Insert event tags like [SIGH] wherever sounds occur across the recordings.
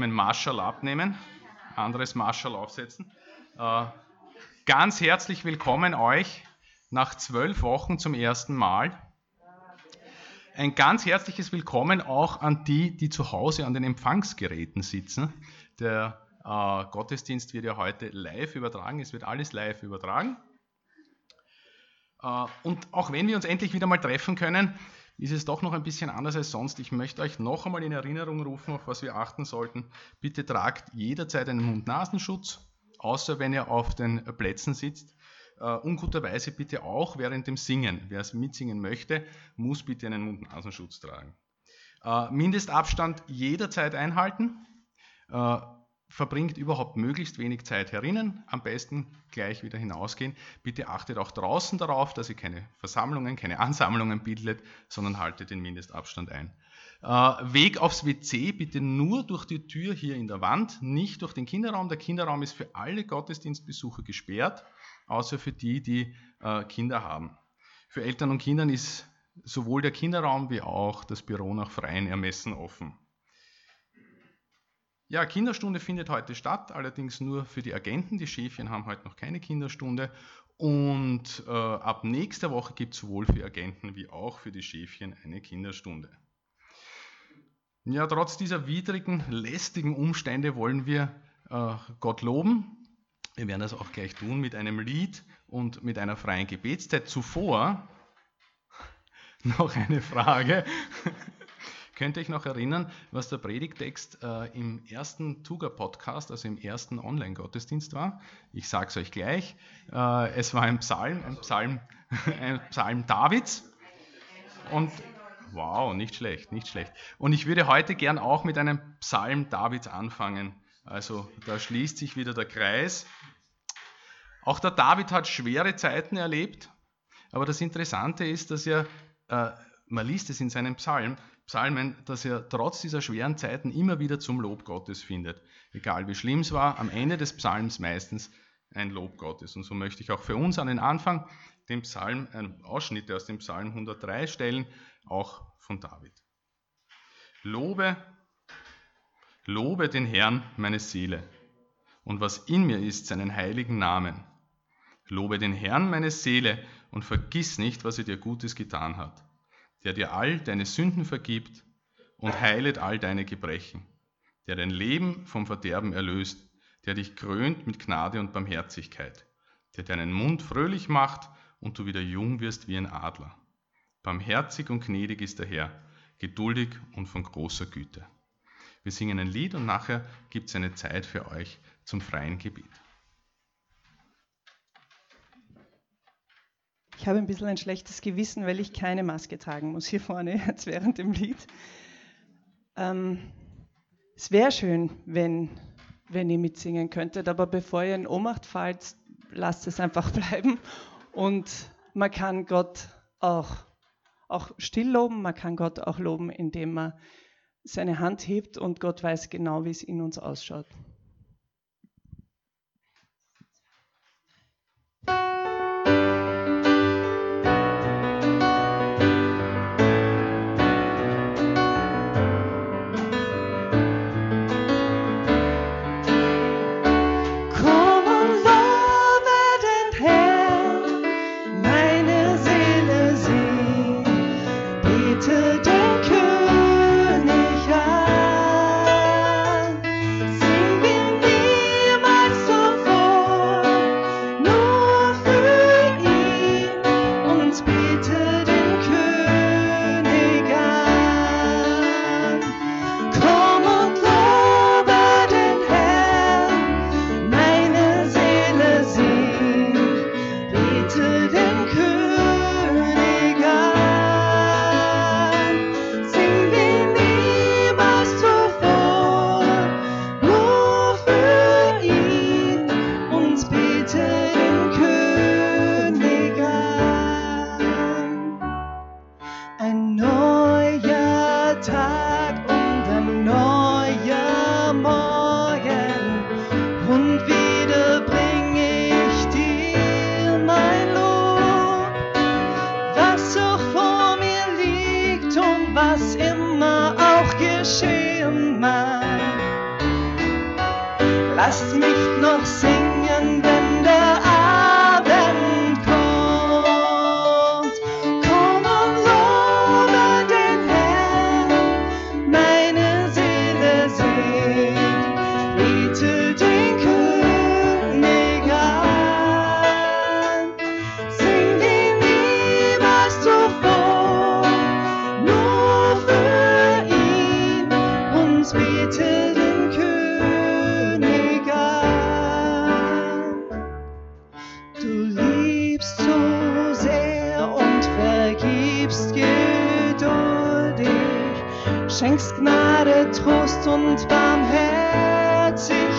mein Marshall abnehmen, anderes Marshall aufsetzen. Äh, ganz herzlich willkommen euch nach zwölf Wochen zum ersten Mal. Ein ganz herzliches Willkommen auch an die, die zu Hause an den Empfangsgeräten sitzen. Der äh, Gottesdienst wird ja heute live übertragen, es wird alles live übertragen. Äh, und auch wenn wir uns endlich wieder mal treffen können, ist es doch noch ein bisschen anders als sonst. Ich möchte euch noch einmal in Erinnerung rufen, auf was wir achten sollten. Bitte tragt jederzeit einen Mund-Nasenschutz, außer wenn ihr auf den Plätzen sitzt. Uh, unguterweise bitte auch während dem Singen. Wer es mitsingen möchte, muss bitte einen Mund-Nasenschutz tragen. Uh, Mindestabstand jederzeit einhalten. Uh, verbringt überhaupt möglichst wenig Zeit herinnen, am besten gleich wieder hinausgehen. Bitte achtet auch draußen darauf, dass ihr keine Versammlungen, keine Ansammlungen bildet, sondern haltet den Mindestabstand ein. Äh, Weg aufs WC bitte nur durch die Tür hier in der Wand, nicht durch den Kinderraum. Der Kinderraum ist für alle Gottesdienstbesucher gesperrt, außer für die, die äh, Kinder haben. Für Eltern und Kindern ist sowohl der Kinderraum wie auch das Büro nach freien Ermessen offen. Ja, Kinderstunde findet heute statt, allerdings nur für die Agenten. Die Schäfchen haben heute noch keine Kinderstunde. Und äh, ab nächster Woche gibt es sowohl für Agenten wie auch für die Schäfchen eine Kinderstunde. Ja, trotz dieser widrigen, lästigen Umstände wollen wir äh, Gott loben. Wir werden das auch gleich tun mit einem Lied und mit einer freien Gebetszeit. Zuvor [LAUGHS] noch eine Frage. Könnt ihr euch noch erinnern, was der Predigtext äh, im ersten Tuga-Podcast, also im ersten Online-Gottesdienst war? Ich sage es euch gleich. Äh, es war ein Psalm, ein Psalm, [LAUGHS] ein Psalm Davids. Und wow, nicht schlecht, nicht schlecht. Und ich würde heute gern auch mit einem Psalm Davids anfangen. Also da schließt sich wieder der Kreis. Auch der David hat schwere Zeiten erlebt, aber das Interessante ist, dass er, äh, man liest es in seinem Psalm, Psalmen, dass er trotz dieser schweren Zeiten immer wieder zum Lob Gottes findet. Egal wie schlimm es war, am Ende des Psalms meistens ein Lob Gottes. Und so möchte ich auch für uns an den Anfang den Psalm, einen Ausschnitt aus dem Psalm 103 stellen, auch von David. Lobe, lobe den Herrn, meine Seele, und was in mir ist, seinen heiligen Namen. Lobe den Herrn, meine Seele, und vergiss nicht, was er dir Gutes getan hat der dir all deine Sünden vergibt und heilet all deine Gebrechen, der dein Leben vom Verderben erlöst, der dich krönt mit Gnade und Barmherzigkeit, der deinen Mund fröhlich macht und du wieder jung wirst wie ein Adler. Barmherzig und gnädig ist der Herr, geduldig und von großer Güte. Wir singen ein Lied und nachher gibt es eine Zeit für euch zum freien Gebet. Ich habe ein bisschen ein schlechtes Gewissen, weil ich keine Maske tragen muss hier vorne [LAUGHS] jetzt während dem Lied. Ähm, es wäre schön, wenn, wenn ihr mitsingen könntet, aber bevor ihr in Ohnmacht fallt, lasst es einfach [LAUGHS] bleiben. Und man kann Gott auch, auch still loben, man kann Gott auch loben, indem man seine Hand hebt und Gott weiß genau, wie es in uns ausschaut. was immer auch geschehen mag. Lasst mich noch singen. Gnade, Trost und Barmherzigkeit.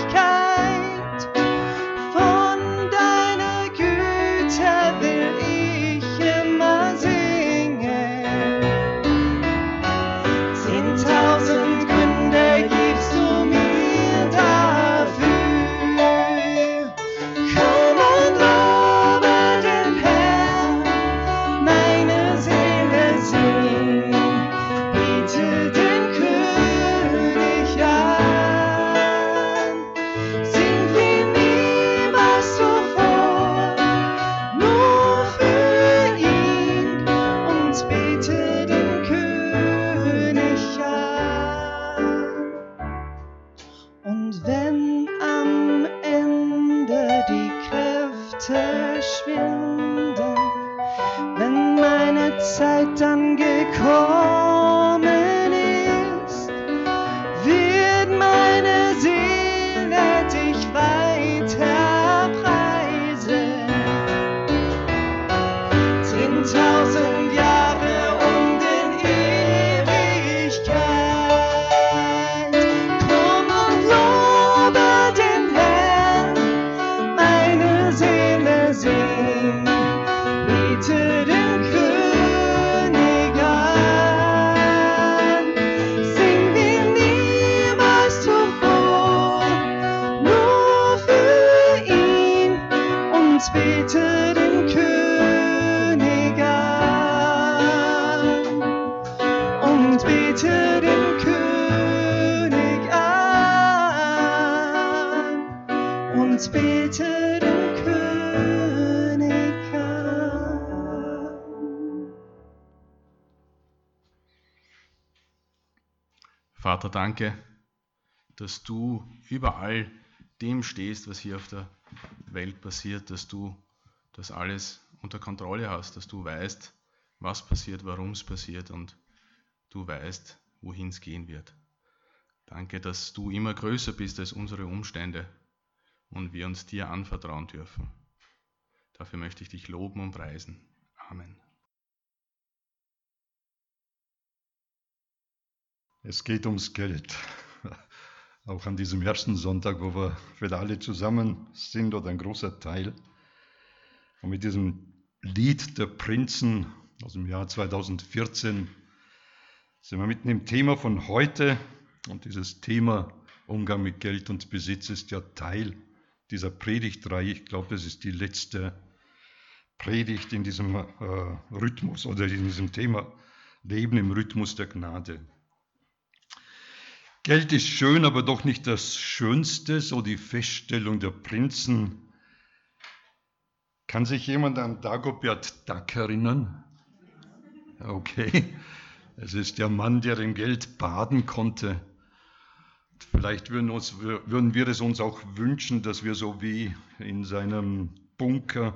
Vater, danke, dass du überall dem stehst, was hier auf der Welt passiert, dass du das alles unter Kontrolle hast, dass du weißt, was passiert, warum es passiert und du weißt, wohin es gehen wird. Danke, dass du immer größer bist als unsere Umstände und wir uns dir anvertrauen dürfen. Dafür möchte ich dich loben und preisen. Amen. Es geht ums Geld. Auch an diesem ersten Sonntag, wo wir wieder alle zusammen sind oder ein großer Teil. Und mit diesem Lied der Prinzen aus dem Jahr 2014 sind wir mitten im Thema von heute. Und dieses Thema Umgang mit Geld und Besitz ist ja Teil dieser Predigtreihe. Ich glaube, das ist die letzte Predigt in diesem äh, Rhythmus oder in diesem Thema Leben im Rhythmus der Gnade. Geld ist schön, aber doch nicht das Schönste, so die Feststellung der Prinzen. Kann sich jemand an Dagobert Duck erinnern? Okay, es ist der Mann, der im Geld baden konnte. Vielleicht würden, uns, würden wir es uns auch wünschen, dass wir so wie in seinem Bunker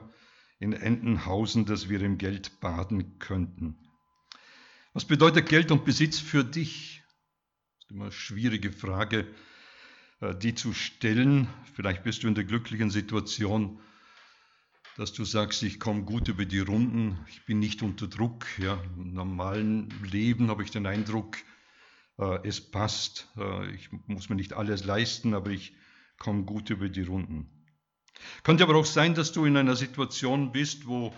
in Entenhausen, dass wir im Geld baden könnten. Was bedeutet Geld und Besitz für dich? Immer eine schwierige Frage, äh, die zu stellen. Vielleicht bist du in der glücklichen Situation, dass du sagst, ich komme gut über die Runden, ich bin nicht unter Druck. Ja. Im normalen Leben habe ich den Eindruck, äh, es passt. Äh, ich muss mir nicht alles leisten, aber ich komme gut über die Runden. Könnte aber auch sein, dass du in einer Situation bist, wo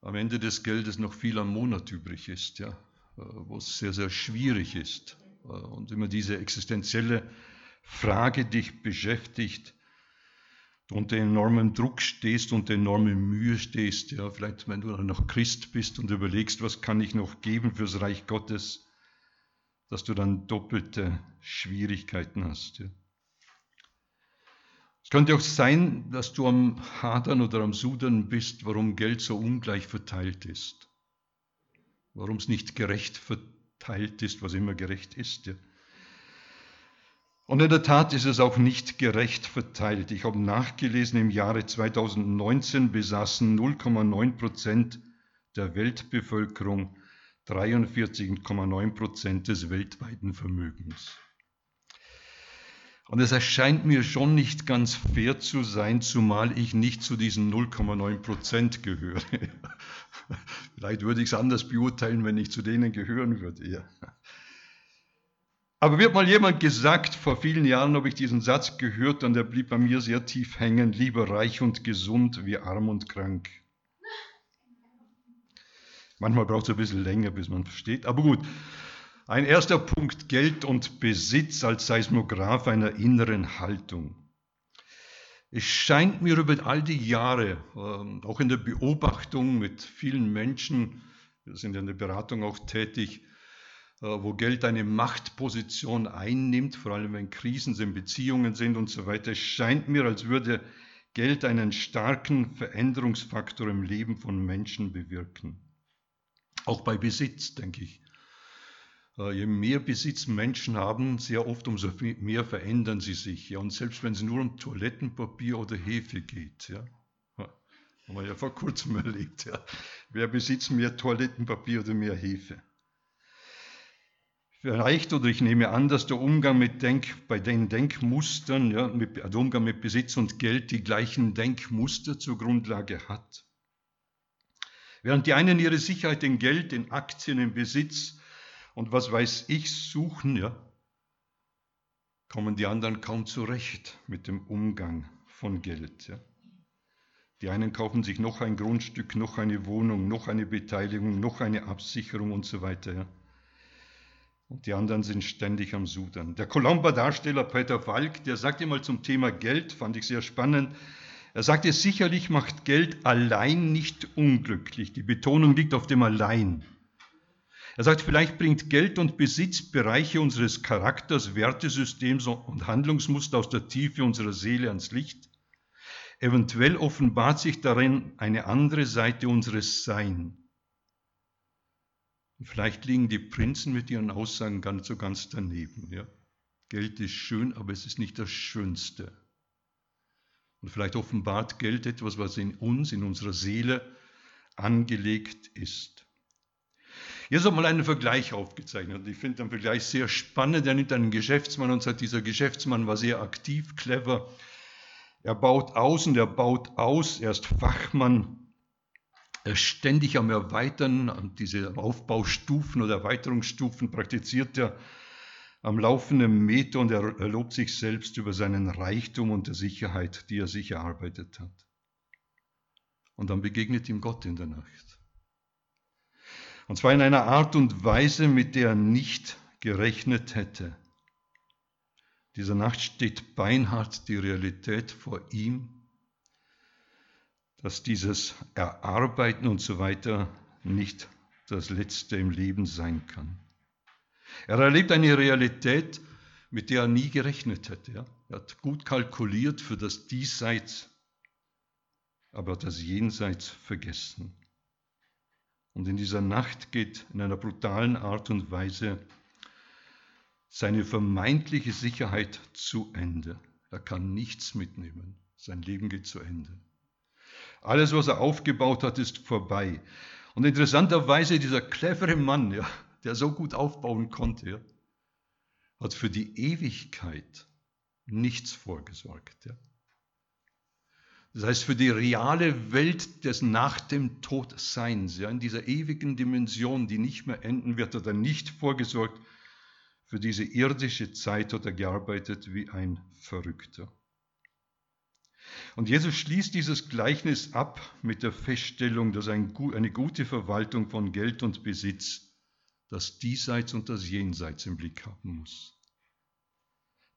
am Ende des Geldes noch viel am Monat übrig ist, ja, wo es sehr, sehr schwierig ist und immer diese existenzielle Frage dich beschäftigt, unter enormem Druck stehst, unter enorme Mühe stehst, ja, vielleicht wenn du noch Christ bist und überlegst, was kann ich noch geben fürs Reich Gottes, dass du dann doppelte Schwierigkeiten hast. Ja. Es könnte auch sein, dass du am Hadern oder am Sudern bist, warum Geld so ungleich verteilt ist. Warum es nicht gerecht verteilt ist, was immer gerecht ist. Ja. Und in der Tat ist es auch nicht gerecht verteilt. Ich habe nachgelesen, im Jahre 2019 besaßen 0,9 Prozent der Weltbevölkerung 43,9 Prozent des weltweiten Vermögens. Und es erscheint mir schon nicht ganz fair zu sein, zumal ich nicht zu diesen 0,9 Prozent gehöre. [LAUGHS] Vielleicht würde ich es anders beurteilen, wenn ich zu denen gehören würde. Ja. Aber wird mal jemand gesagt, vor vielen Jahren habe ich diesen Satz gehört und der blieb bei mir sehr tief hängen, lieber reich und gesund wie arm und krank. Manchmal braucht es ein bisschen länger, bis man versteht. Aber gut, ein erster Punkt, Geld und Besitz als Seismograph einer inneren Haltung. Es scheint mir über all die Jahre, ähm, auch in der Beobachtung mit vielen Menschen, wir sind in der Beratung auch tätig, äh, wo Geld eine Machtposition einnimmt, vor allem wenn Krisen sind, Beziehungen sind und so weiter. Es scheint mir, als würde Geld einen starken Veränderungsfaktor im Leben von Menschen bewirken. Auch bei Besitz, denke ich. Äh, je mehr Besitz Menschen haben, sehr oft umso mehr verändern sie sich. Ja. Und selbst wenn es nur um Toilettenpapier oder Hefe geht, ja. haben wir ja vor kurzem [LAUGHS] erlebt. Ja. Wer besitzt mehr Toilettenpapier oder mehr Hefe? Vielleicht, oder ich nehme an, dass der Umgang mit Denk, bei den Denkmustern, ja, mit, der Umgang mit Besitz und Geld die gleichen Denkmuster zur Grundlage hat. Während die einen ihre Sicherheit in Geld, in Aktien, in Besitz und was weiß ich suchen, ja, kommen die anderen kaum zurecht mit dem Umgang von Geld. Ja. Die einen kaufen sich noch ein Grundstück, noch eine Wohnung, noch eine Beteiligung, noch eine Absicherung und so weiter. Ja. Und die anderen sind ständig am Sudern. Der Colomba-Darsteller Peter Falk, der sagte mal zum Thema Geld, fand ich sehr spannend, er sagte, sicherlich macht Geld allein nicht unglücklich. Die Betonung liegt auf dem allein. Er sagt, vielleicht bringt Geld und Besitz Bereiche unseres Charakters, Wertesystems und Handlungsmuster aus der Tiefe unserer Seele ans Licht. Eventuell offenbart sich darin eine andere Seite unseres Sein. Vielleicht liegen die Prinzen mit ihren Aussagen ganz so ganz daneben. Ja? Geld ist schön, aber es ist nicht das Schönste. Und vielleicht offenbart Geld etwas, was in uns, in unserer Seele angelegt ist. Hier ist mal einen Vergleich aufgezeichnet. Ich finde den Vergleich sehr spannend. Er nimmt einen Geschäftsmann und sagt, dieser Geschäftsmann war sehr aktiv, clever. Er baut aus und er baut aus. Er ist Fachmann er ist ständig am Erweitern, diese Aufbaustufen oder Erweiterungsstufen praktiziert er am laufenden Meter und er lobt sich selbst über seinen Reichtum und der Sicherheit, die er sich erarbeitet hat. Und dann begegnet ihm Gott in der Nacht. Und zwar in einer Art und Weise, mit der er nicht gerechnet hätte. Dieser Nacht steht beinhart die Realität vor ihm dass dieses Erarbeiten und so weiter nicht das Letzte im Leben sein kann. Er erlebt eine Realität, mit der er nie gerechnet hätte. Er hat gut kalkuliert für das Diesseits, aber das Jenseits vergessen. Und in dieser Nacht geht in einer brutalen Art und Weise seine vermeintliche Sicherheit zu Ende. Er kann nichts mitnehmen. Sein Leben geht zu Ende. Alles, was er aufgebaut hat, ist vorbei. Und interessanterweise dieser clevere Mann, ja, der so gut aufbauen konnte, ja, hat für die Ewigkeit nichts vorgesorgt. Ja. Das heißt, für die reale Welt des Nach dem Tod Seins, ja, in dieser ewigen Dimension, die nicht mehr enden wird, hat er nicht vorgesorgt. Für diese irdische Zeit hat er gearbeitet wie ein Verrückter. Und Jesus schließt dieses Gleichnis ab mit der Feststellung, dass eine gute Verwaltung von Geld und Besitz das Diesseits und das Jenseits im Blick haben muss.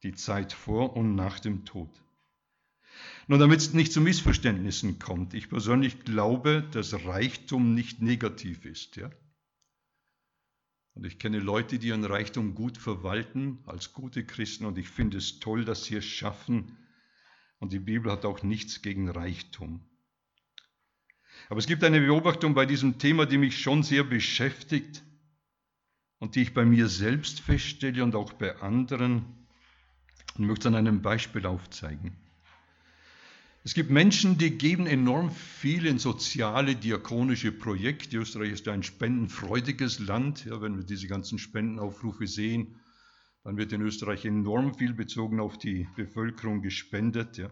Die Zeit vor und nach dem Tod. Nun, damit es nicht zu Missverständnissen kommt, ich persönlich glaube, dass Reichtum nicht negativ ist. Ja? Und ich kenne Leute, die ihren Reichtum gut verwalten als gute Christen und ich finde es toll, dass sie es schaffen, Und die Bibel hat auch nichts gegen Reichtum. Aber es gibt eine Beobachtung bei diesem Thema, die mich schon sehr beschäftigt und die ich bei mir selbst feststelle und auch bei anderen. Und möchte an einem Beispiel aufzeigen. Es gibt Menschen, die geben enorm viel in soziale, diakonische Projekte. Österreich ist ein spendenfreudiges Land. Ja, wenn wir diese ganzen Spendenaufrufe sehen, dann wird in Österreich enorm viel bezogen auf die Bevölkerung gespendet. Ja.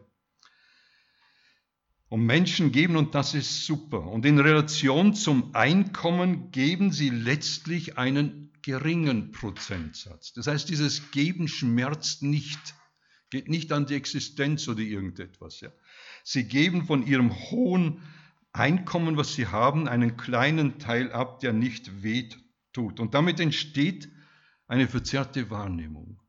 Und Menschen geben, und das ist super. Und in Relation zum Einkommen geben sie letztlich einen geringen Prozentsatz. Das heißt, dieses Geben schmerzt nicht, geht nicht an die Existenz oder irgendetwas. Ja. Sie geben von ihrem hohen Einkommen, was sie haben, einen kleinen Teil ab, der nicht weht tut. Und damit entsteht eine verzerrte Wahrnehmung.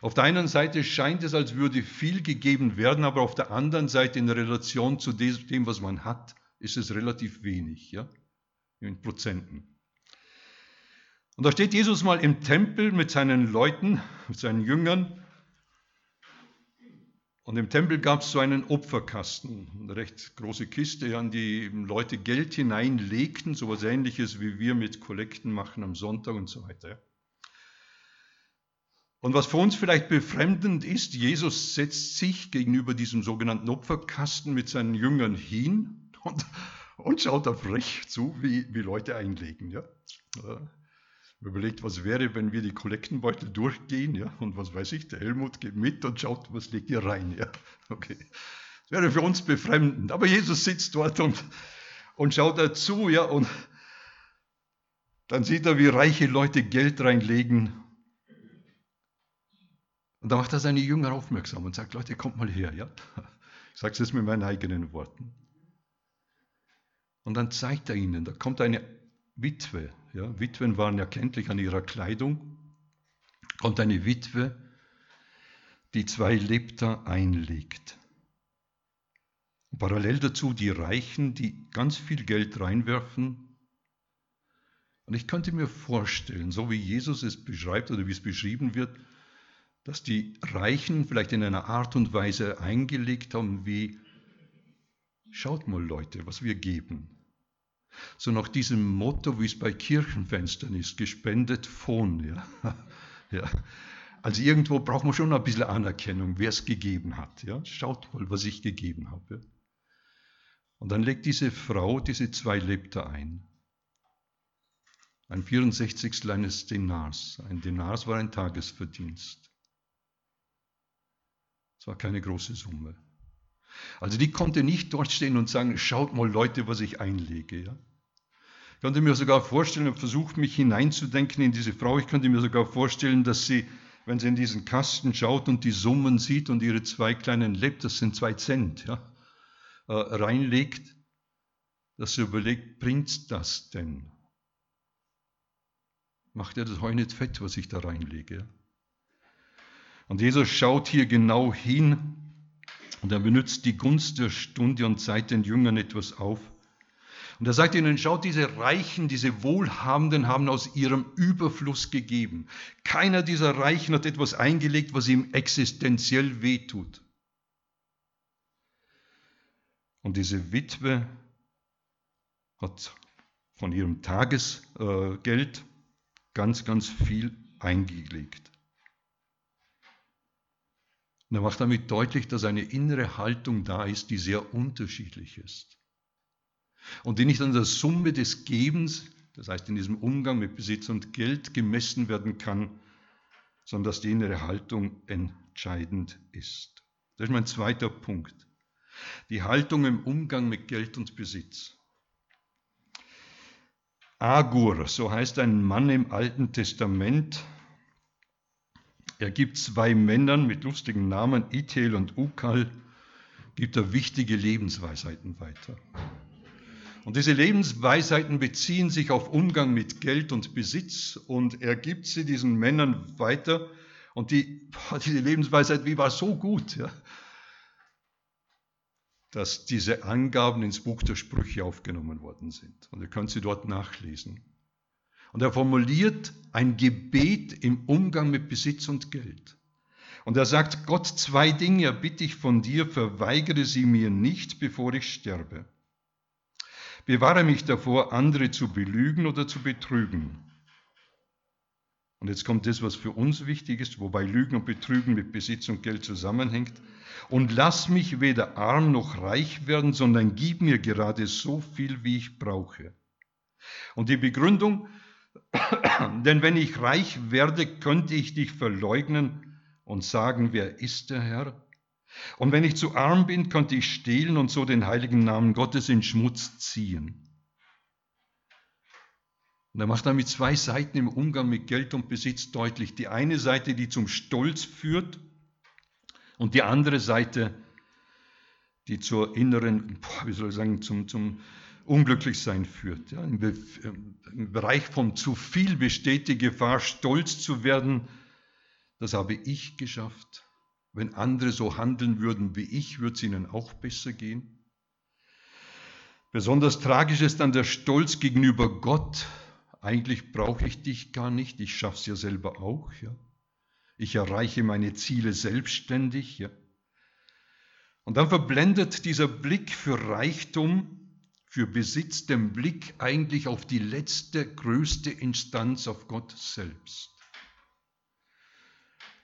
Auf der einen Seite scheint es, als würde viel gegeben werden, aber auf der anderen Seite in Relation zu dem, was man hat, ist es relativ wenig, ja, in Prozenten. Und da steht Jesus mal im Tempel mit seinen Leuten, mit seinen Jüngern und im Tempel gab es so einen Opferkasten, eine recht große Kiste, an die Leute Geld hineinlegten, so etwas ähnliches wie wir mit Kollekten machen am Sonntag und so weiter. Und was für uns vielleicht befremdend ist, Jesus setzt sich gegenüber diesem sogenannten Opferkasten mit seinen Jüngern hin und, und schaut da frech zu, wie, wie Leute einlegen. Ja? Überlegt, was wäre, wenn wir die Kollektenbeutel durchgehen, ja, und was weiß ich, der Helmut geht mit und schaut, was legt ihr rein, ja, okay. Das wäre für uns befremdend, aber Jesus sitzt dort und, und schaut dazu, ja, und dann sieht er, wie reiche Leute Geld reinlegen. Und da macht er seine Jünger aufmerksam und sagt, Leute, kommt mal her, ja. Ich sage es jetzt mit meinen eigenen Worten. Und dann zeigt er ihnen, da kommt eine Witwe. Ja, Witwen waren erkenntlich an ihrer Kleidung. Und eine Witwe, die zwei Lepter einlegt. Parallel dazu die Reichen, die ganz viel Geld reinwerfen. Und ich könnte mir vorstellen, so wie Jesus es beschreibt oder wie es beschrieben wird, dass die Reichen vielleicht in einer Art und Weise eingelegt haben, wie, schaut mal Leute, was wir geben so nach diesem Motto, wie es bei Kirchenfenstern ist, gespendet von. Ja. [LAUGHS] ja. Also irgendwo braucht man schon ein bisschen Anerkennung, wer es gegeben hat. Ja. Schaut mal, was ich gegeben habe. Und dann legt diese Frau diese zwei Lepter ein. Ein 64. eines Denars. Ein Denars war ein Tagesverdienst. Es war keine große Summe. Also die konnte nicht dort stehen und sagen, schaut mal Leute, was ich einlege. Ja? Ich könnte mir sogar vorstellen, und versucht mich hineinzudenken in diese Frau, ich könnte mir sogar vorstellen, dass sie, wenn sie in diesen Kasten schaut und die Summen sieht und ihre zwei kleinen Leb, das sind zwei Cent, ja, äh, reinlegt, dass sie überlegt, bringt das denn? Macht er das Heu nicht fett, was ich da reinlege? Und Jesus schaut hier genau hin und er benutzt die Gunst der Stunde und zeigt den Jüngern etwas auf. Und er sagt ihnen, schaut, diese Reichen, diese Wohlhabenden haben aus ihrem Überfluss gegeben. Keiner dieser Reichen hat etwas eingelegt, was ihm existenziell wehtut. Und diese Witwe hat von ihrem Tagesgeld ganz, ganz viel eingelegt. Und er macht damit deutlich, dass eine innere Haltung da ist, die sehr unterschiedlich ist. Und die nicht an der Summe des Gebens, das heißt in diesem Umgang mit Besitz und Geld gemessen werden kann, sondern dass die innere Haltung entscheidend ist. Das ist mein zweiter Punkt. Die Haltung im Umgang mit Geld und Besitz. Agur, so heißt ein Mann im Alten Testament, er gibt zwei Männern mit lustigen Namen, Ithel und Ukal, gibt er wichtige Lebensweisheiten weiter. Und diese Lebensweisheiten beziehen sich auf Umgang mit Geld und Besitz und er gibt sie diesen Männern weiter. Und die, diese Lebensweisheit, wie war so gut, ja, dass diese Angaben ins Buch der Sprüche aufgenommen worden sind. Und ihr könnt sie dort nachlesen. Und er formuliert ein Gebet im Umgang mit Besitz und Geld. Und er sagt, Gott, zwei Dinge bitte ich von dir, verweigere sie mir nicht, bevor ich sterbe. Bewahre mich davor, andere zu belügen oder zu betrügen. Und jetzt kommt das, was für uns wichtig ist, wobei Lügen und Betrügen mit Besitz und Geld zusammenhängt. Und lass mich weder arm noch reich werden, sondern gib mir gerade so viel, wie ich brauche. Und die Begründung, denn wenn ich reich werde, könnte ich dich verleugnen und sagen, wer ist der Herr? Und wenn ich zu arm bin, könnte ich stehlen und so den heiligen Namen Gottes in Schmutz ziehen. Und er macht damit zwei Seiten im Umgang mit Geld und Besitz deutlich. Die eine Seite, die zum Stolz führt und die andere Seite, die zur inneren, wie soll ich sagen, zum, zum Unglücklichsein führt. Ja, im, Im Bereich von zu viel besteht die Gefahr, stolz zu werden. Das habe ich geschafft. Wenn andere so handeln würden wie ich, würde es ihnen auch besser gehen. Besonders tragisch ist dann der Stolz gegenüber Gott, eigentlich brauche ich dich gar nicht, ich schaffe es ja selber auch. Ja. Ich erreiche meine Ziele selbstständig. Ja. Und dann verblendet dieser Blick für Reichtum, für Besitz den Blick eigentlich auf die letzte, größte Instanz, auf Gott selbst.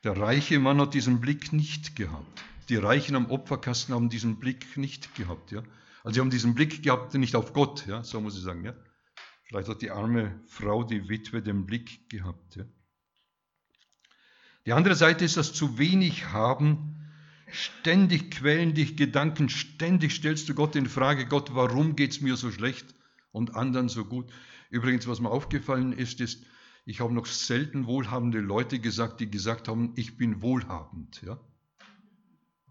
Der reiche Mann hat diesen Blick nicht gehabt. Die Reichen am Opferkasten haben diesen Blick nicht gehabt. Ja? Also sie haben diesen Blick gehabt, nicht auf Gott, ja? so muss ich sagen. Ja? Vielleicht hat die arme Frau, die Witwe, den Blick gehabt. Ja. Die andere Seite ist das zu wenig haben. Ständig quälen dich Gedanken, ständig stellst du Gott in Frage, Gott, warum geht es mir so schlecht und anderen so gut? Übrigens, was mir aufgefallen ist, ist, ich habe noch selten wohlhabende Leute gesagt, die gesagt haben, ich bin wohlhabend. Ja?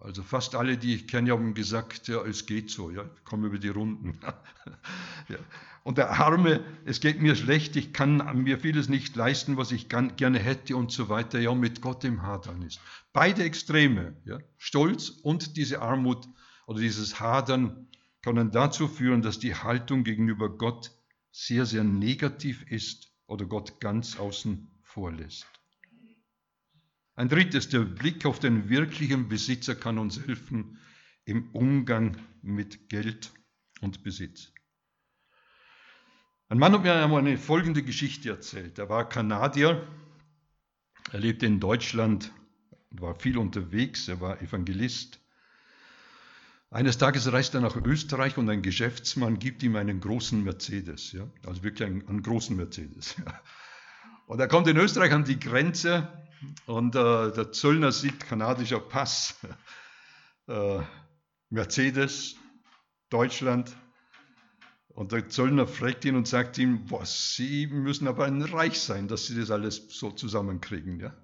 Also fast alle, die ich kenne, haben gesagt, ja, es geht so, ja, ich komme über die Runden. [LAUGHS] ja. Und der Arme, es geht mir schlecht, ich kann mir vieles nicht leisten, was ich gerne hätte und so weiter, ja, mit Gott im Hadern ist. Beide Extreme, ja, Stolz und diese Armut oder dieses Hadern können dazu führen, dass die Haltung gegenüber Gott sehr, sehr negativ ist oder Gott ganz außen vor lässt. Ein drittes, der Blick auf den wirklichen Besitzer kann uns helfen im Umgang mit Geld und Besitz. Ein Mann hat mir einmal eine folgende Geschichte erzählt. Er war Kanadier, er lebte in Deutschland, war viel unterwegs, er war Evangelist. Eines Tages reist er nach Österreich und ein Geschäftsmann gibt ihm einen großen Mercedes, ja? also wirklich einen, einen großen Mercedes. [LAUGHS] Ja? Und er kommt in Österreich an die Grenze und äh, der Zöllner sieht kanadischer Pass, [LAUGHS] äh, Mercedes, Deutschland. Und der Zöllner fragt ihn und sagt ihm, boah, Sie müssen aber ein Reich sein, dass Sie das alles so zusammenkriegen. Ja?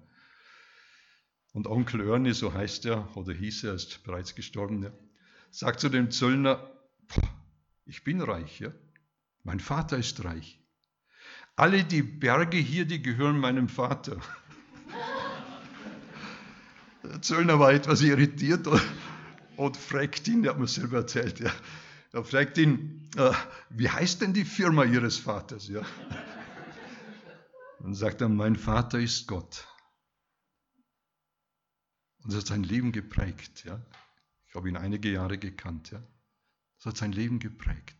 Und Onkel Ernie, so heißt er, oder hieß er, ist bereits gestorben, ja, sagt zu dem Zöllner, ich bin reich, ja? mein Vater ist reich. Alle die Berge hier, die gehören meinem Vater. [LAUGHS] Der Zöllner war etwas irritiert und, und fragt ihn, der hat mir selber erzählt, ja, er fragt ihn, äh, wie heißt denn die Firma Ihres Vaters? Ja? Dann sagt er, mein Vater ist Gott. Und das hat sein Leben geprägt. Ja? Ich habe ihn einige Jahre gekannt. Ja? Das hat sein Leben geprägt.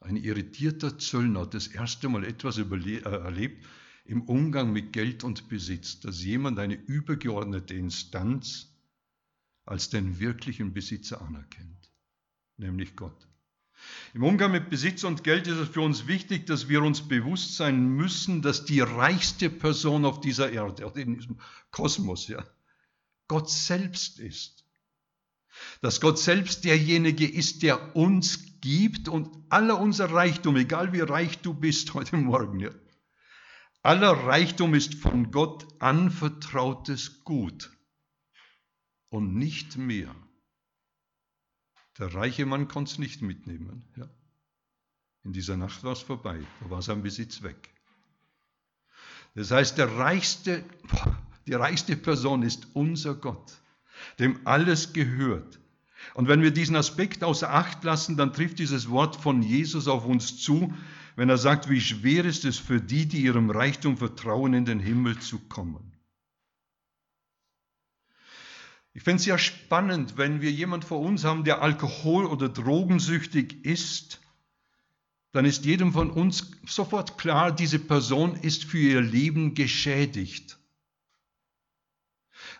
Ein irritierter Zöllner hat das erste Mal etwas äh, erlebt, im Umgang mit Geld und Besitz, dass jemand eine übergeordnete Instanz als den wirklichen Besitzer anerkennt, nämlich Gott. Im Umgang mit Besitz und Geld ist es für uns wichtig, dass wir uns bewusst sein müssen, dass die reichste Person auf dieser Erde, in diesem Kosmos, ja, Gott selbst ist. Dass Gott selbst derjenige ist, der uns gibt und aller unser Reichtum, egal wie reich du bist heute Morgen, ja, Aller Reichtum ist von Gott anvertrautes Gut und nicht mehr. Der reiche Mann konnte es nicht mitnehmen. Ja. In dieser Nacht war es vorbei, da war sein Besitz weg. Das heißt, der reichste, die reichste Person ist unser Gott, dem alles gehört. Und wenn wir diesen Aspekt außer Acht lassen, dann trifft dieses Wort von Jesus auf uns zu, wenn er sagt, wie schwer ist es für die, die ihrem Reichtum vertrauen, in den Himmel zu kommen. Ich finde es ja spannend, wenn wir jemand vor uns haben, der alkohol- oder drogensüchtig ist, dann ist jedem von uns sofort klar, diese Person ist für ihr Leben geschädigt.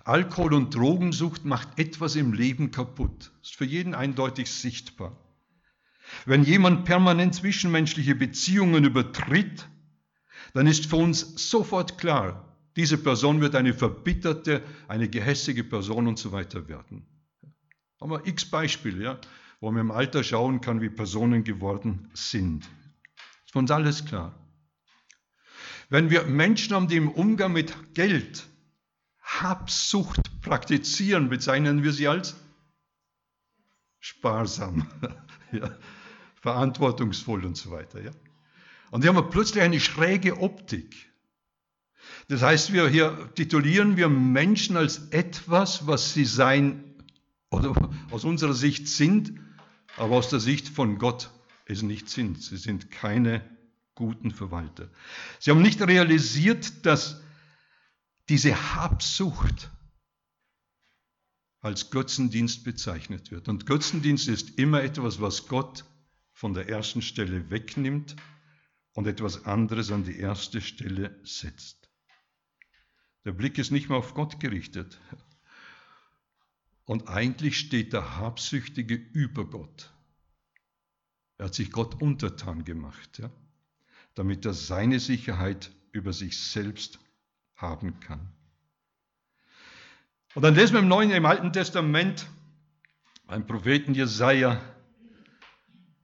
Alkohol- und Drogensucht macht etwas im Leben kaputt. Ist für jeden eindeutig sichtbar. Wenn jemand permanent zwischenmenschliche Beziehungen übertritt, dann ist für uns sofort klar, diese Person wird eine verbitterte, eine gehässige Person und so weiter werden. Haben wir x Beispiele, ja, wo man im Alter schauen kann, wie Personen geworden sind. Ist für uns alles klar. Wenn wir Menschen haben, die im Umgang mit Geld Habsucht praktizieren, bezeichnen wir sie als sparsam, [LAUGHS] ja, verantwortungsvoll und so weiter. Ja. Und hier haben wir plötzlich eine schräge Optik. Das heißt, wir hier titulieren wir Menschen als etwas, was sie sein oder aus unserer Sicht sind, aber aus der Sicht von Gott es nicht sind. Sie sind keine guten Verwalter. Sie haben nicht realisiert, dass diese Habsucht als Götzendienst bezeichnet wird. Und Götzendienst ist immer etwas, was Gott von der ersten Stelle wegnimmt und etwas anderes an die erste Stelle setzt. Der Blick ist nicht mehr auf Gott gerichtet. Und eigentlich steht der Habsüchtige über Gott. Er hat sich Gott untertan gemacht, ja, damit er seine Sicherheit über sich selbst haben kann. Und dann lesen wir im Neuen, im Alten Testament, beim Propheten Jesaja,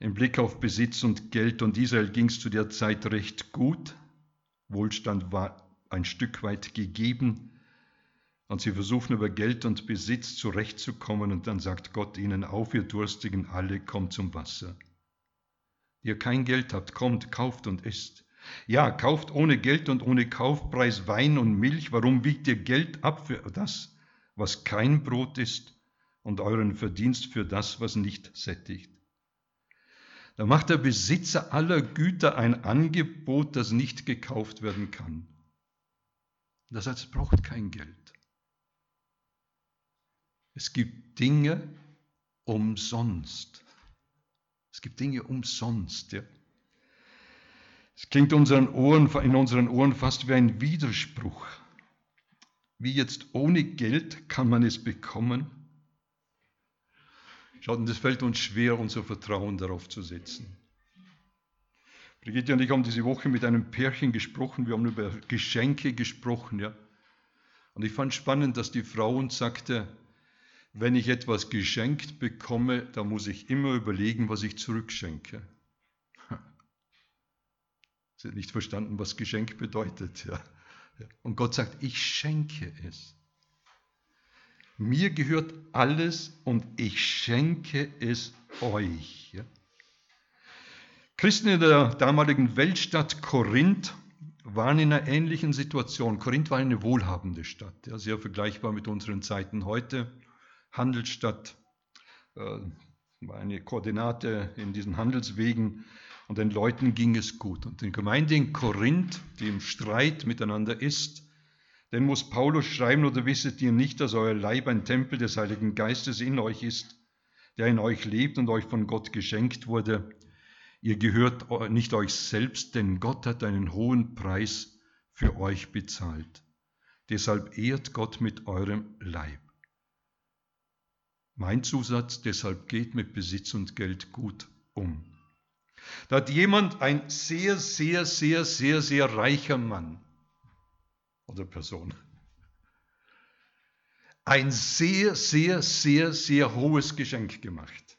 im Blick auf Besitz und Geld. Und Israel ging es zu der Zeit recht gut. Wohlstand war ein Stück weit gegeben. Und sie versuchen über Geld und Besitz zurechtzukommen. Und dann sagt Gott ihnen auf, ihr Durstigen alle, kommt zum Wasser. Ihr kein Geld habt, kommt, kauft und isst. Ja, kauft ohne Geld und ohne Kaufpreis Wein und Milch. Warum wiegt ihr Geld ab für das, was kein Brot ist, und euren Verdienst für das, was nicht sättigt? Da macht der Besitzer aller Güter ein Angebot, das nicht gekauft werden kann. Das heißt, es braucht kein Geld. Es gibt Dinge umsonst. Es gibt Dinge umsonst. Ja. Es klingt unseren Ohren, in unseren Ohren fast wie ein Widerspruch. Wie jetzt ohne Geld kann man es bekommen? Schaut, und es fällt uns schwer, unser Vertrauen darauf zu setzen. Brigitte und ich haben diese Woche mit einem Pärchen gesprochen, wir haben über Geschenke gesprochen, ja. Und ich fand spannend, dass die Frau uns sagte, wenn ich etwas geschenkt bekomme, dann muss ich immer überlegen, was ich zurückschenke. [LAUGHS] Sie hat nicht verstanden, was Geschenk bedeutet. Ja. Und Gott sagt, ich schenke es. Mir gehört alles und ich schenke es euch. Christen in der damaligen Weltstadt Korinth waren in einer ähnlichen Situation. Korinth war eine wohlhabende Stadt, ja, sehr vergleichbar mit unseren Zeiten heute. Handelsstadt äh, war eine Koordinate in diesen Handelswegen und den Leuten ging es gut. Und den Gemeinde in Korinth, die im Streit miteinander ist, denn muss Paulus schreiben, oder wisset ihr nicht, dass euer Leib ein Tempel des Heiligen Geistes in euch ist, der in euch lebt und euch von Gott geschenkt wurde? Ihr gehört nicht euch selbst, denn Gott hat einen hohen Preis für euch bezahlt. Deshalb ehrt Gott mit eurem Leib. Mein Zusatz, deshalb geht mit Besitz und Geld gut um. Da hat jemand, ein sehr, sehr, sehr, sehr, sehr reicher Mann oder Person, ein sehr, sehr, sehr, sehr hohes Geschenk gemacht.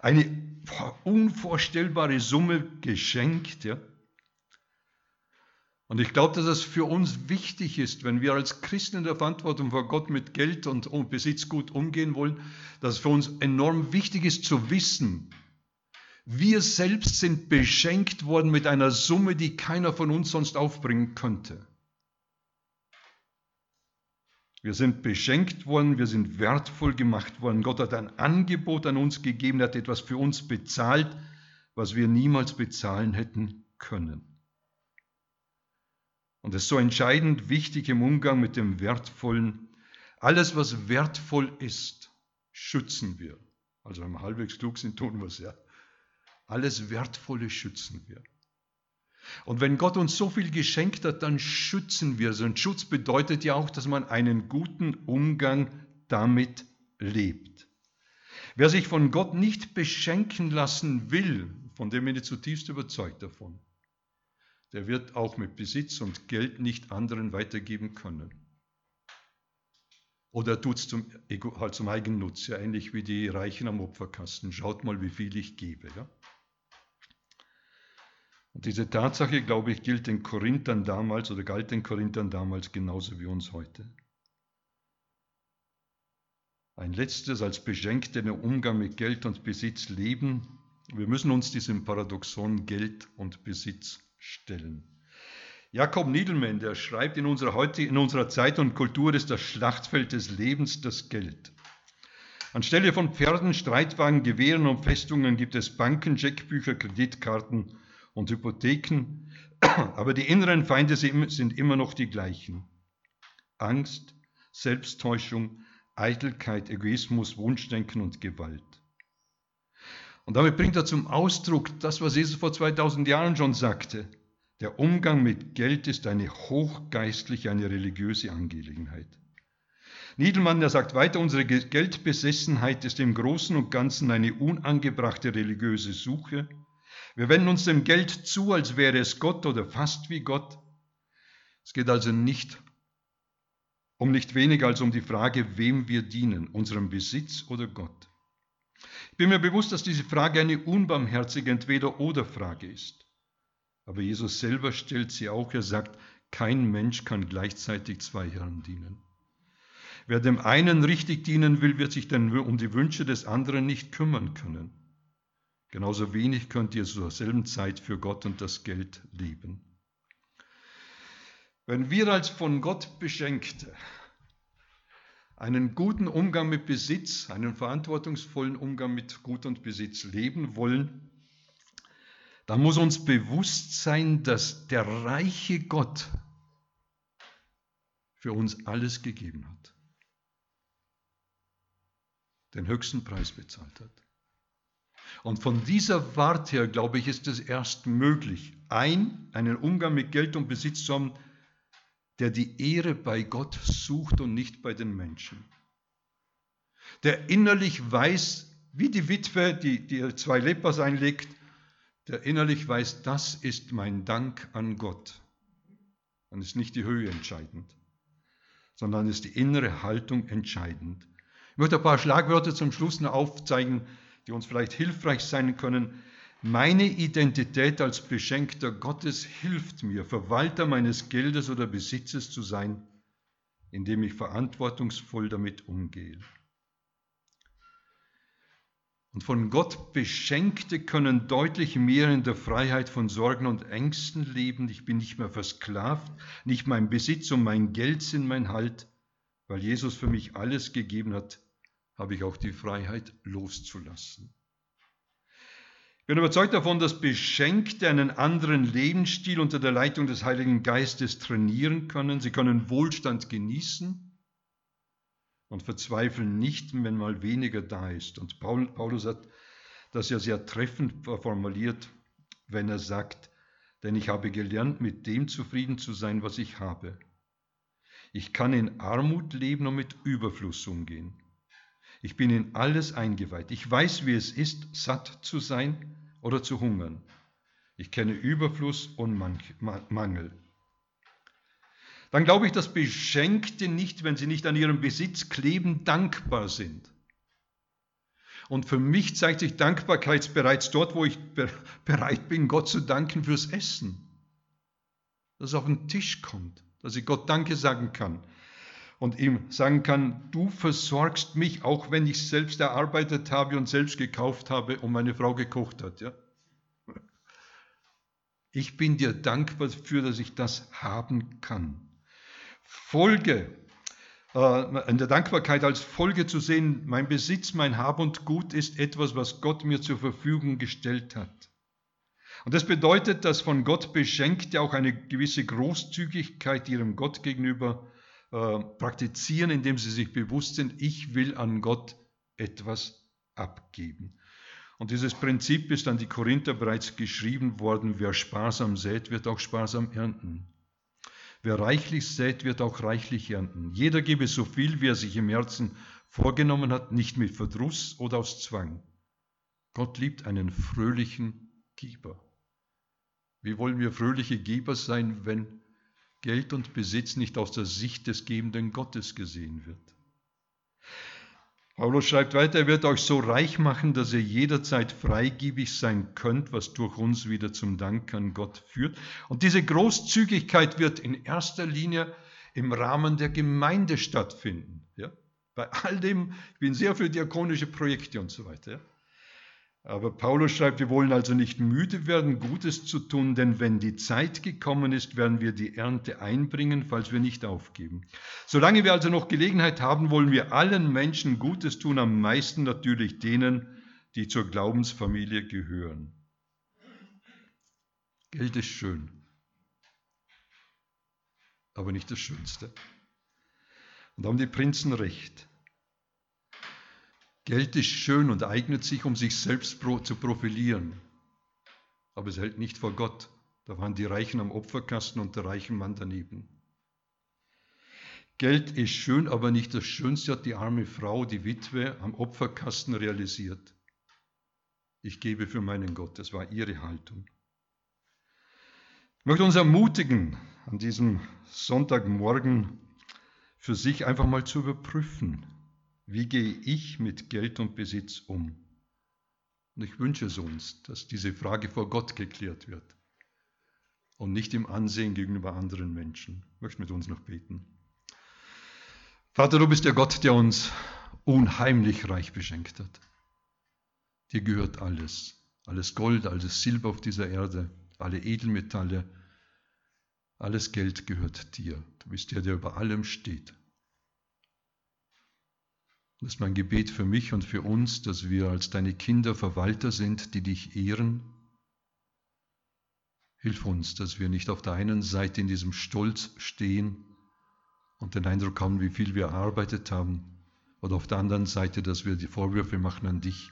Eine unvorstellbare Summe geschenkt, ja. Und ich glaube, dass es für uns wichtig ist, wenn wir als Christen in der Verantwortung vor Gott mit Geld und Besitz gut umgehen wollen, dass es für uns enorm wichtig ist zu wissen, wir selbst sind beschenkt worden mit einer Summe, die keiner von uns sonst aufbringen könnte. Wir sind beschenkt worden, wir sind wertvoll gemacht worden. Gott hat ein Angebot an uns gegeben, er hat etwas für uns bezahlt, was wir niemals bezahlen hätten können. Und es ist so entscheidend wichtig im Umgang mit dem Wertvollen, Alles, was wertvoll ist, schützen wir. Also wenn wir halbwegs klug sind, tun wir es ja. Alles Wertvolle schützen wir. Und wenn Gott uns so viel geschenkt hat, dann schützen wir es. Und Schutz bedeutet ja auch, dass man einen guten Umgang damit lebt. Wer sich von Gott nicht beschenken lassen will, von dem bin ich zutiefst überzeugt davon, der wird auch mit Besitz und Geld nicht anderen weitergeben können. Oder tut es zum, halt zum Eigennutz, ja, ähnlich wie die Reichen am Opferkasten. Schaut mal, wie viel ich gebe. Ja? Und diese Tatsache, glaube ich, gilt den Korinthern damals oder galt den Korinthern damals genauso wie uns heute. Ein letztes als Beschenkte im Umgang mit Geld und Besitz leben. Wir müssen uns diesem Paradoxon Geld und Besitz stellen. Jakob Niedelmann, der schreibt, in unserer, heute, in unserer Zeit und Kultur ist das Schlachtfeld des Lebens das Geld. Anstelle von Pferden, Streitwagen, Gewehren und Festungen gibt es Banken, Checkbücher, Kreditkarten und Hypotheken, [CLEARS THROAT] aber die inneren Feinde sind immer noch die gleichen. Angst, Selbsttäuschung, Eitelkeit, Egoismus, Wunschdenken und Gewalt. Und damit bringt er zum Ausdruck das, was Jesus vor 2000 Jahren schon sagte. Der Umgang mit Geld ist eine hochgeistliche, eine religiöse Angelegenheit. Niedelmann, der sagt weiter, unsere Geldbesessenheit ist im Großen und Ganzen eine unangebrachte religiöse Suche. Wir wenden uns dem Geld zu, als wäre es Gott oder fast wie Gott. Es geht also nicht um nicht weniger als um die Frage, wem wir dienen, unserem Besitz oder Gott. Ich bin mir bewusst, dass diese Frage eine unbarmherzige Entweder-oder-Frage ist. Aber Jesus selber stellt sie auch. Er sagt, kein Mensch kann gleichzeitig zwei Herren dienen. Wer dem einen richtig dienen will, wird sich dann um die Wünsche des anderen nicht kümmern können. Genauso wenig könnt ihr zur selben Zeit für Gott und das Geld leben. Wenn wir als von Gott Beschenkte einen guten Umgang mit Besitz, einen verantwortungsvollen Umgang mit Gut und Besitz leben wollen, dann muss uns bewusst sein, dass der reiche Gott für uns alles gegeben hat. Den höchsten Preis bezahlt hat. Und von dieser Warte her, glaube ich, ist es erst möglich, ein, einen Umgang mit Geld und Besitz zu haben, der die Ehre bei Gott sucht und nicht bei den Menschen. Der innerlich weiß, wie die Witwe, die, die zwei Lepers einlegt, der innerlich weiß, das ist mein Dank an Gott. Dann ist nicht die Höhe entscheidend, sondern ist die innere Haltung entscheidend. Ich möchte ein paar Schlagwörter zum Schluss noch aufzeigen, die uns vielleicht hilfreich sein können. Meine Identität als Beschenkter Gottes hilft mir, Verwalter meines Geldes oder Besitzes zu sein, indem ich verantwortungsvoll damit umgehe. Und von Gott Beschenkte können deutlich mehr in der Freiheit von Sorgen und Ängsten leben. Ich bin nicht mehr versklavt, nicht mein Besitz und mein Geld sind mein Halt. Weil Jesus für mich alles gegeben hat, habe ich auch die Freiheit loszulassen. Ich bin überzeugt davon, dass Beschenkte einen anderen Lebensstil unter der Leitung des Heiligen Geistes trainieren können. Sie können Wohlstand genießen und verzweifeln nicht, wenn mal weniger da ist. Und Paulus hat das ja sehr treffend formuliert, wenn er sagt, denn ich habe gelernt, mit dem zufrieden zu sein, was ich habe. Ich kann in Armut leben und mit Überfluss umgehen. Ich bin in alles eingeweiht. Ich weiß, wie es ist, satt zu sein oder zu hungern. Ich kenne Überfluss und Mangel dann glaube ich, dass Beschenkte nicht, wenn sie nicht an ihrem Besitz kleben, dankbar sind. Und für mich zeigt sich Dankbarkeit bereits dort, wo ich bereit bin, Gott zu danken fürs Essen. Dass es auf den Tisch kommt, dass ich Gott Danke sagen kann und ihm sagen kann, du versorgst mich, auch wenn ich selbst erarbeitet habe und selbst gekauft habe und meine Frau gekocht hat. Ja? Ich bin dir dankbar dafür, dass ich das haben kann. Folge, äh, in der Dankbarkeit als Folge zu sehen, mein Besitz, mein Hab und Gut ist etwas, was Gott mir zur Verfügung gestellt hat. Und das bedeutet, dass von Gott Beschenkte auch eine gewisse Großzügigkeit ihrem Gott gegenüber äh, praktizieren, indem sie sich bewusst sind, ich will an Gott etwas abgeben. Und dieses Prinzip ist an die Korinther bereits geschrieben worden, wer sparsam sät, wird auch sparsam ernten. Wer reichlich sät, wird auch reichlich ernten. Jeder gebe so viel, wie er sich im Herzen vorgenommen hat, nicht mit Verdruss oder aus Zwang. Gott liebt einen fröhlichen Geber. Wie wollen wir fröhliche Geber sein, wenn Geld und Besitz nicht aus der Sicht des gebenden Gottes gesehen wird? Paulus schreibt weiter, er wird euch so reich machen, dass ihr jederzeit freigebig sein könnt, was durch uns wieder zum Dank an Gott führt. Und diese Großzügigkeit wird in erster Linie im Rahmen der Gemeinde stattfinden. Ja? Bei all dem, ich bin sehr für diakonische Projekte und so weiter. Ja? Aber Paulus schreibt, wir wollen also nicht müde werden, Gutes zu tun, denn wenn die Zeit gekommen ist, werden wir die Ernte einbringen, falls wir nicht aufgeben. Solange wir also noch Gelegenheit haben, wollen wir allen Menschen Gutes tun, am meisten natürlich denen, die zur Glaubensfamilie gehören. Geld ist schön, aber nicht das Schönste. Und da haben die Prinzen recht. Geld ist schön und eignet sich, um sich selbst zu profilieren. Aber es hält nicht vor Gott. Da waren die Reichen am Opferkasten und der reiche Mann daneben. Geld ist schön, aber nicht das Schönste hat die arme Frau, die Witwe, am Opferkasten realisiert. Ich gebe für meinen Gott. Das war ihre Haltung. Ich möchte uns ermutigen, an diesem Sonntagmorgen für sich einfach mal zu überprüfen, wie gehe ich mit Geld und Besitz um? Und ich wünsche es uns, dass diese Frage vor Gott geklärt wird und nicht im Ansehen gegenüber anderen Menschen. Ich möchte mit uns noch beten. Vater, du bist der Gott, der uns unheimlich reich beschenkt hat. Dir gehört alles, alles Gold, alles Silber auf dieser Erde, alle Edelmetalle, alles Geld gehört dir. Du bist der, der über allem steht. Das ist mein Gebet für mich und für uns, dass wir als deine Kinder Verwalter sind, die dich ehren. Hilf uns, dass wir nicht auf der einen Seite in diesem Stolz stehen und den Eindruck haben, wie viel wir erarbeitet haben, oder auf der anderen Seite, dass wir die Vorwürfe machen an dich,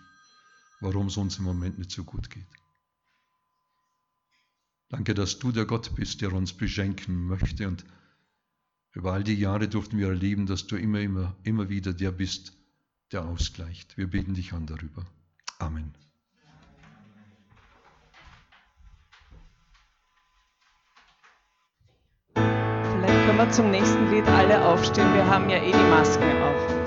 warum es uns im Moment nicht so gut geht. Danke, dass du der Gott bist, der uns beschenken möchte und über all die Jahre durften wir erleben, dass du immer, immer, immer wieder der bist, der ausgleicht. Wir beten dich an darüber. Amen. Vielleicht können wir zum nächsten Lied alle aufstehen. Wir haben ja eh die Masken auf.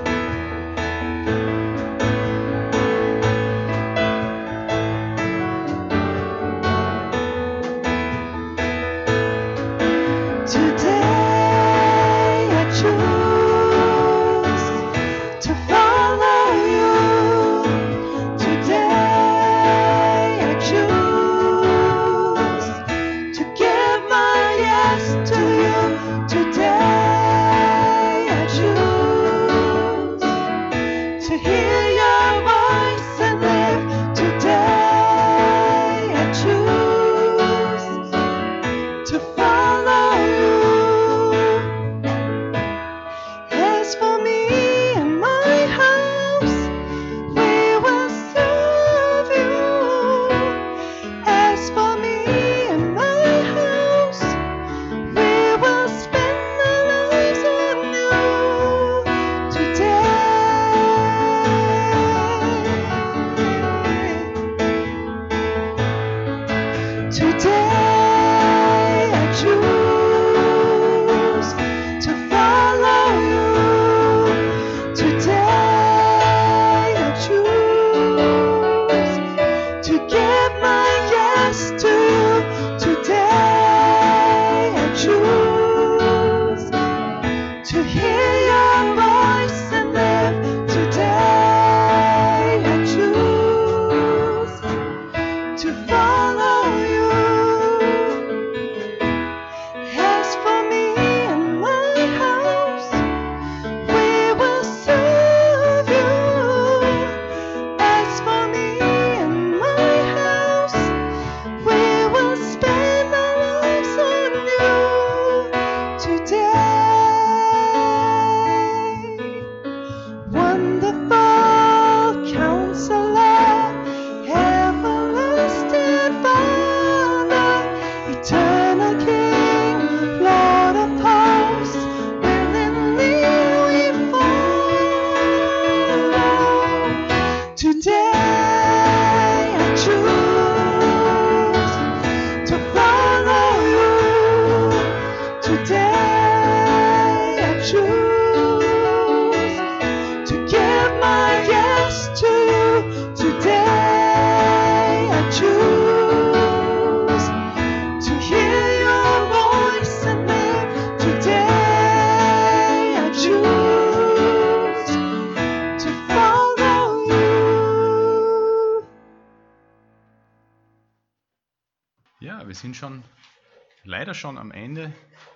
Leider schon am Ende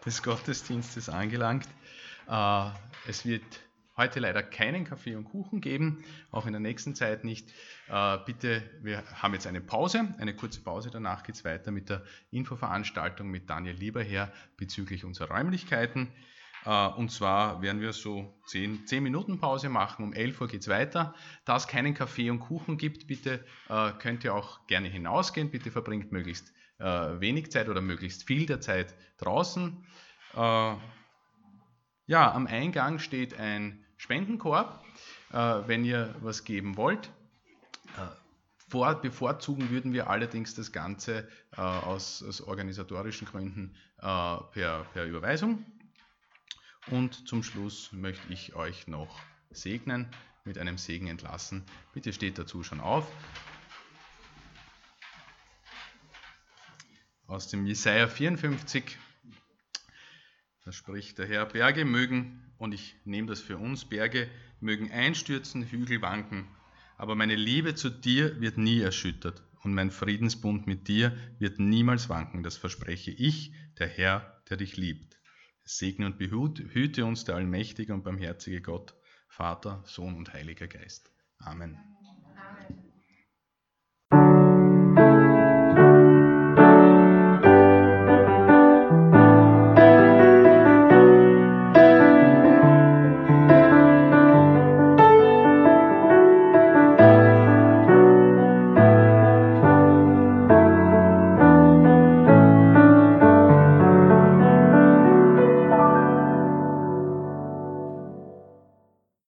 des Gottesdienstes angelangt. Äh, es wird heute leider keinen Kaffee und Kuchen geben, auch in der nächsten Zeit nicht. Äh, bitte, wir haben jetzt eine Pause, eine kurze Pause, danach geht es weiter mit der Infoveranstaltung mit Daniel Lieberherr bezüglich unserer Räumlichkeiten. Äh, und zwar werden wir so 10, 10 Minuten Pause machen, um 11 Uhr geht es weiter. Da es keinen Kaffee und Kuchen gibt, bitte könnt ihr auch gerne hinausgehen, bitte verbringt möglichst äh, wenig Zeit oder möglichst viel der Zeit draußen. Äh, ja, am Eingang steht ein Spendenkorb, äh, wenn ihr was geben wollt. Äh, vor, bevorzugen würden wir allerdings das Ganze äh, aus, aus, organisatorischen Gründen äh, per, per Überweisung. Und zum Schluss möchte ich euch noch segnen, mit einem Segen entlassen. Bitte steht dazu schon auf. Aus dem Jesaja 54. Da spricht der Herr: Berge mögen, und ich nehme das für uns, Berge mögen einstürzen, Hügel wanken, aber meine Liebe zu dir wird nie erschüttert und mein Friedensbund mit dir wird niemals wanken. Das verspreche ich, der Herr, der dich liebt. Segne und behüte uns der allmächtige und barmherzige Gott, Vater, Sohn und Heiliger Geist. Amen. Amen.